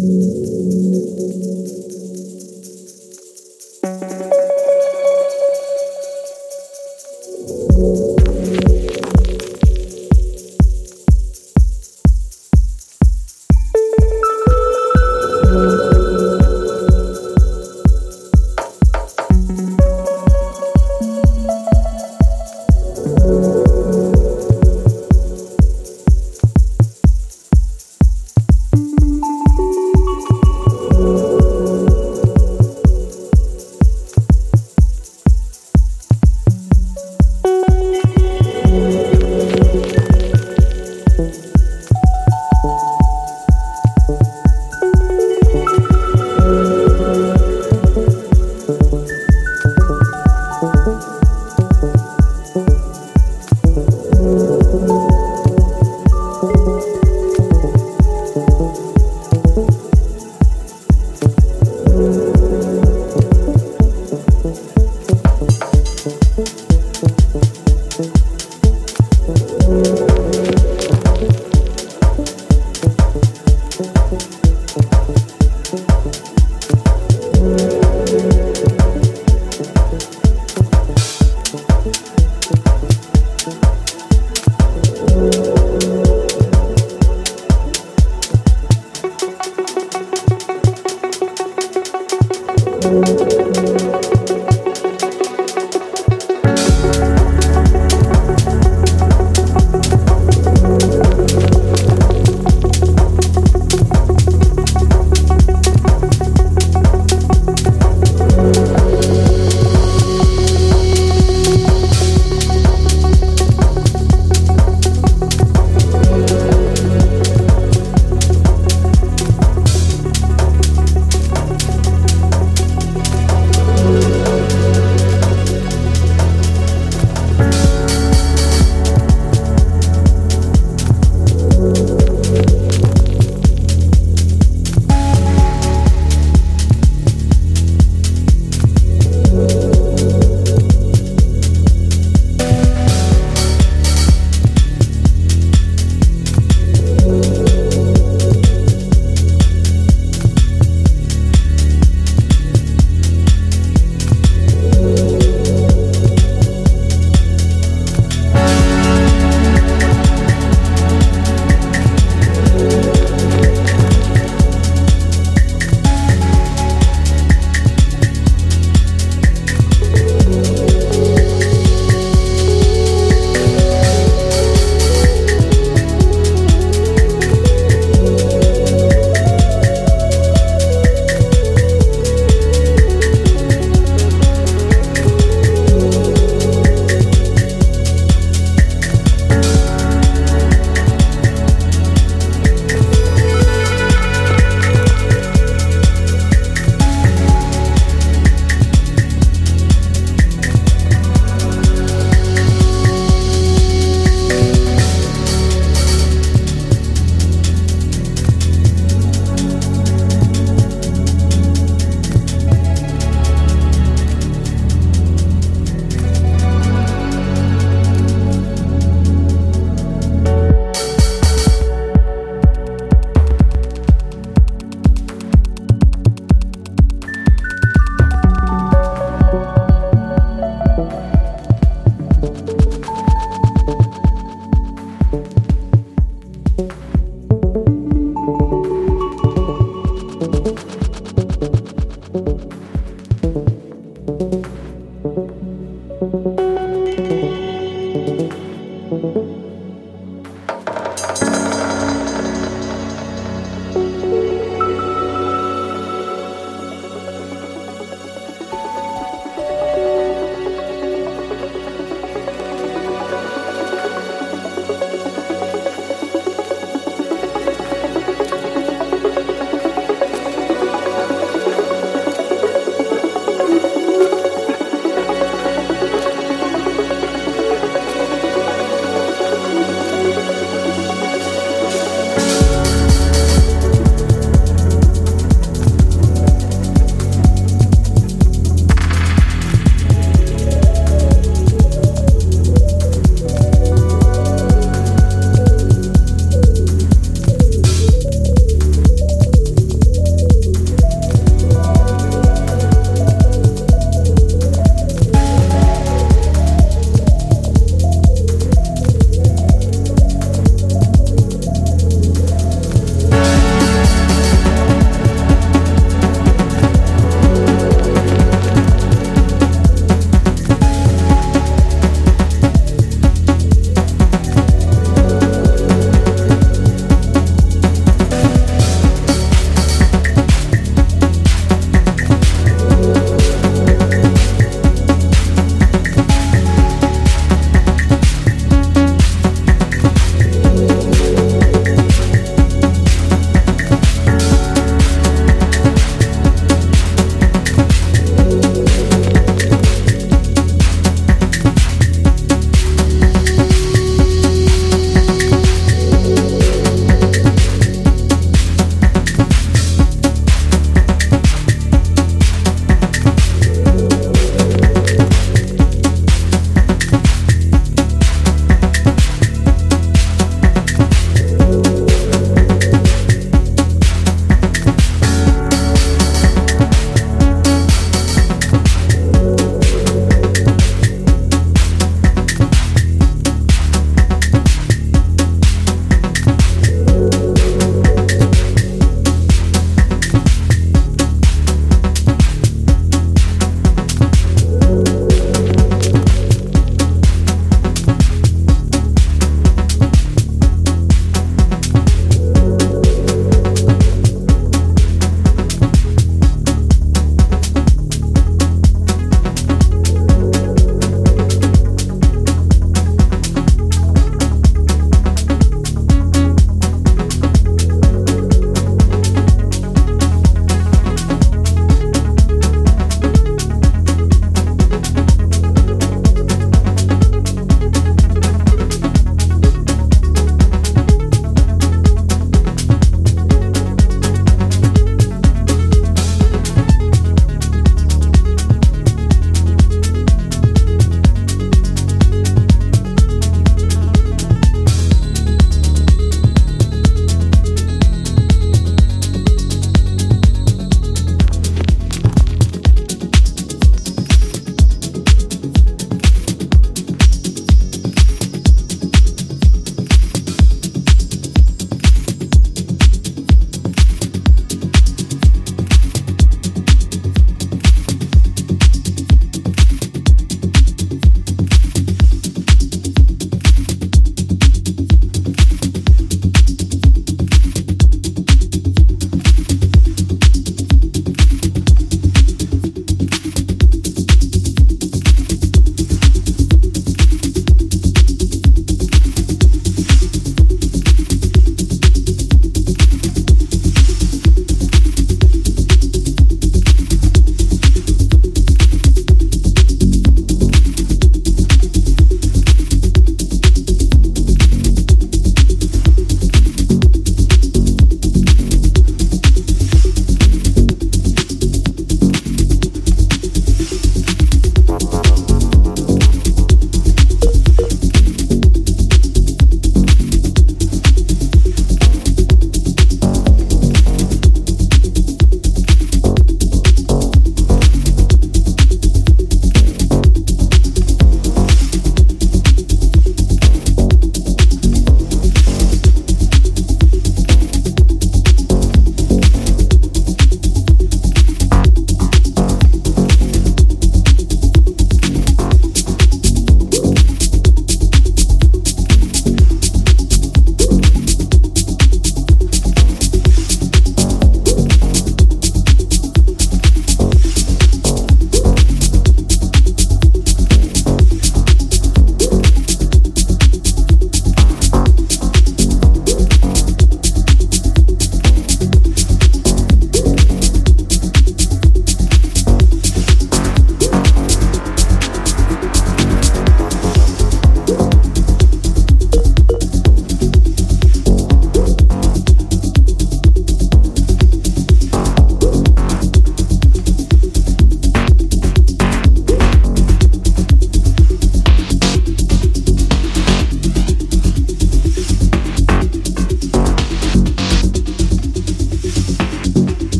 うん。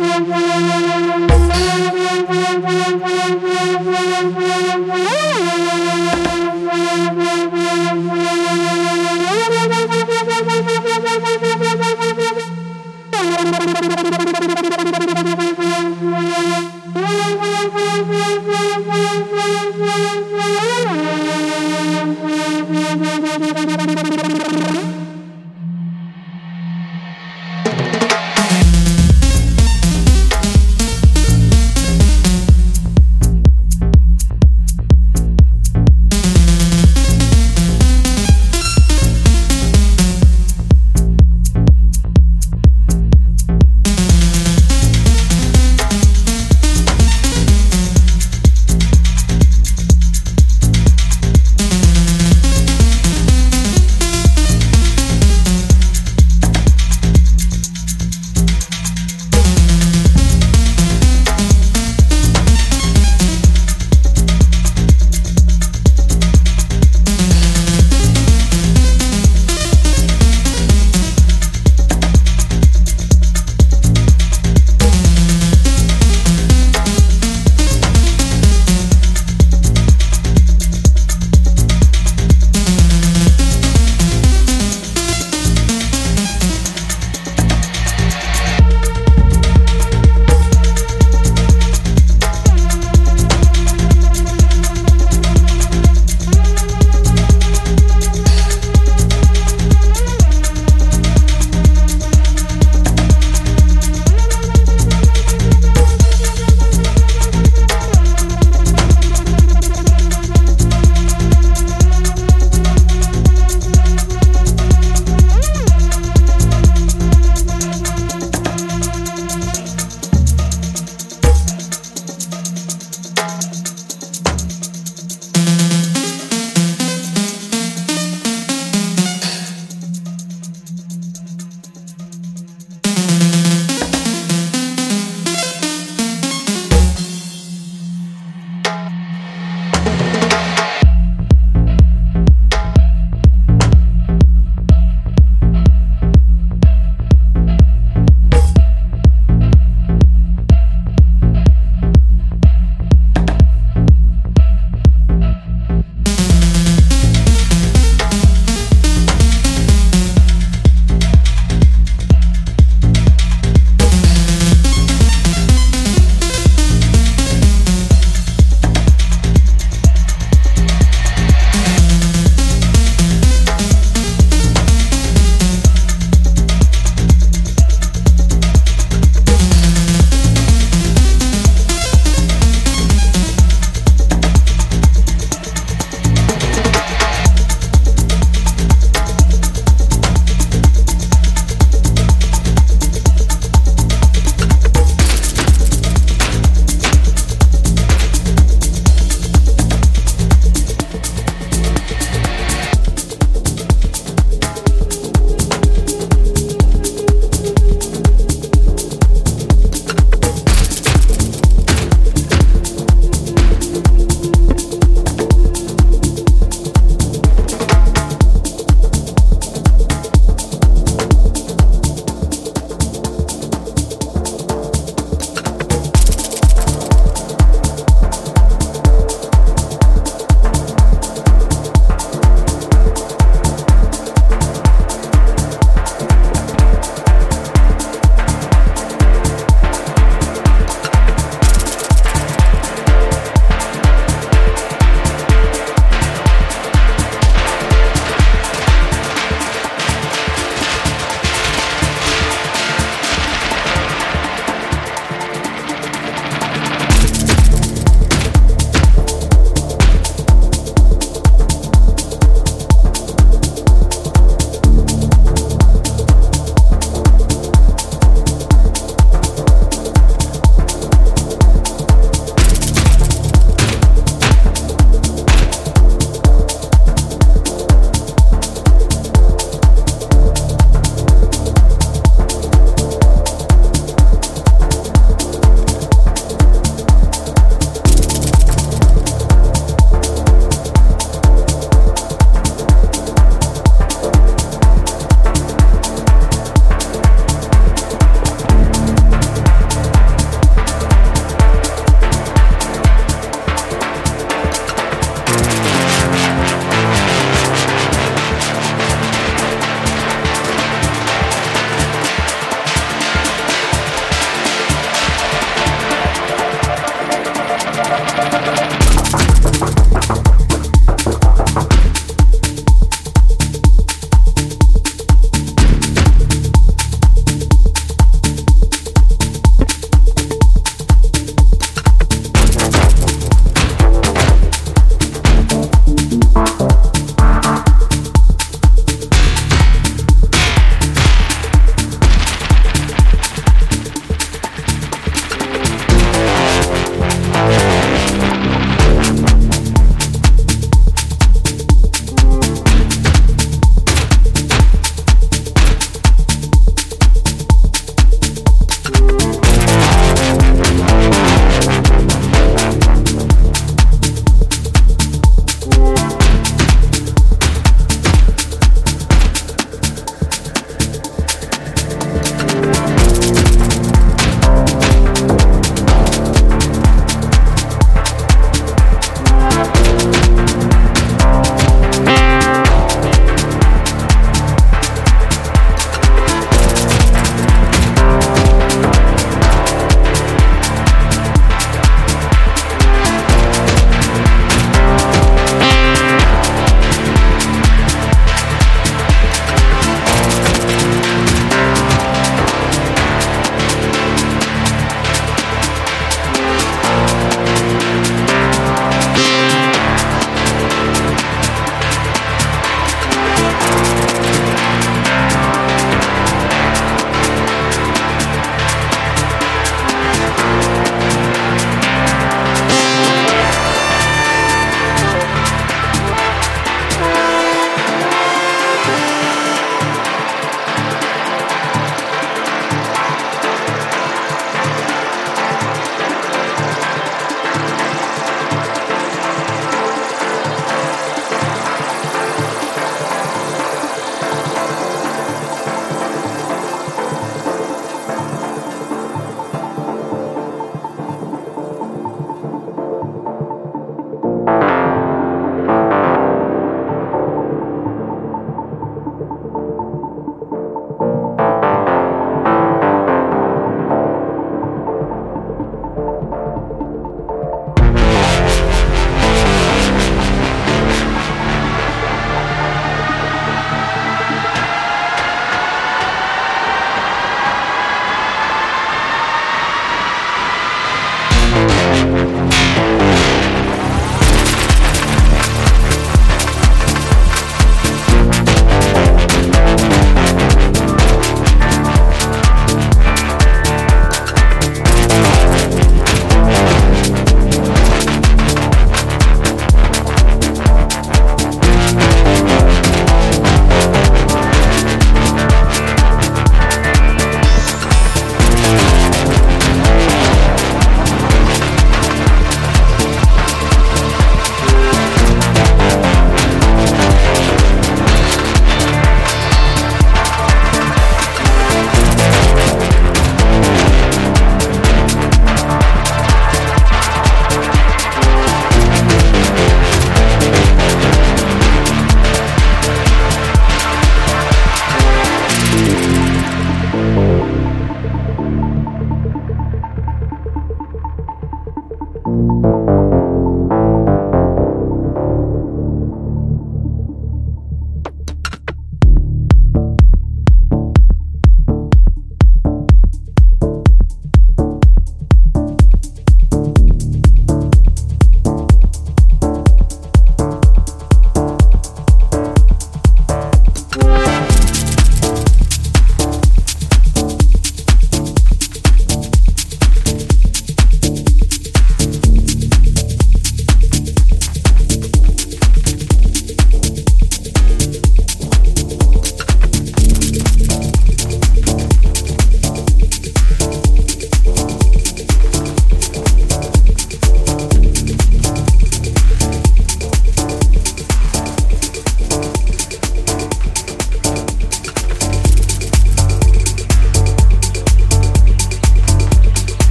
Thank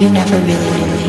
You never really knew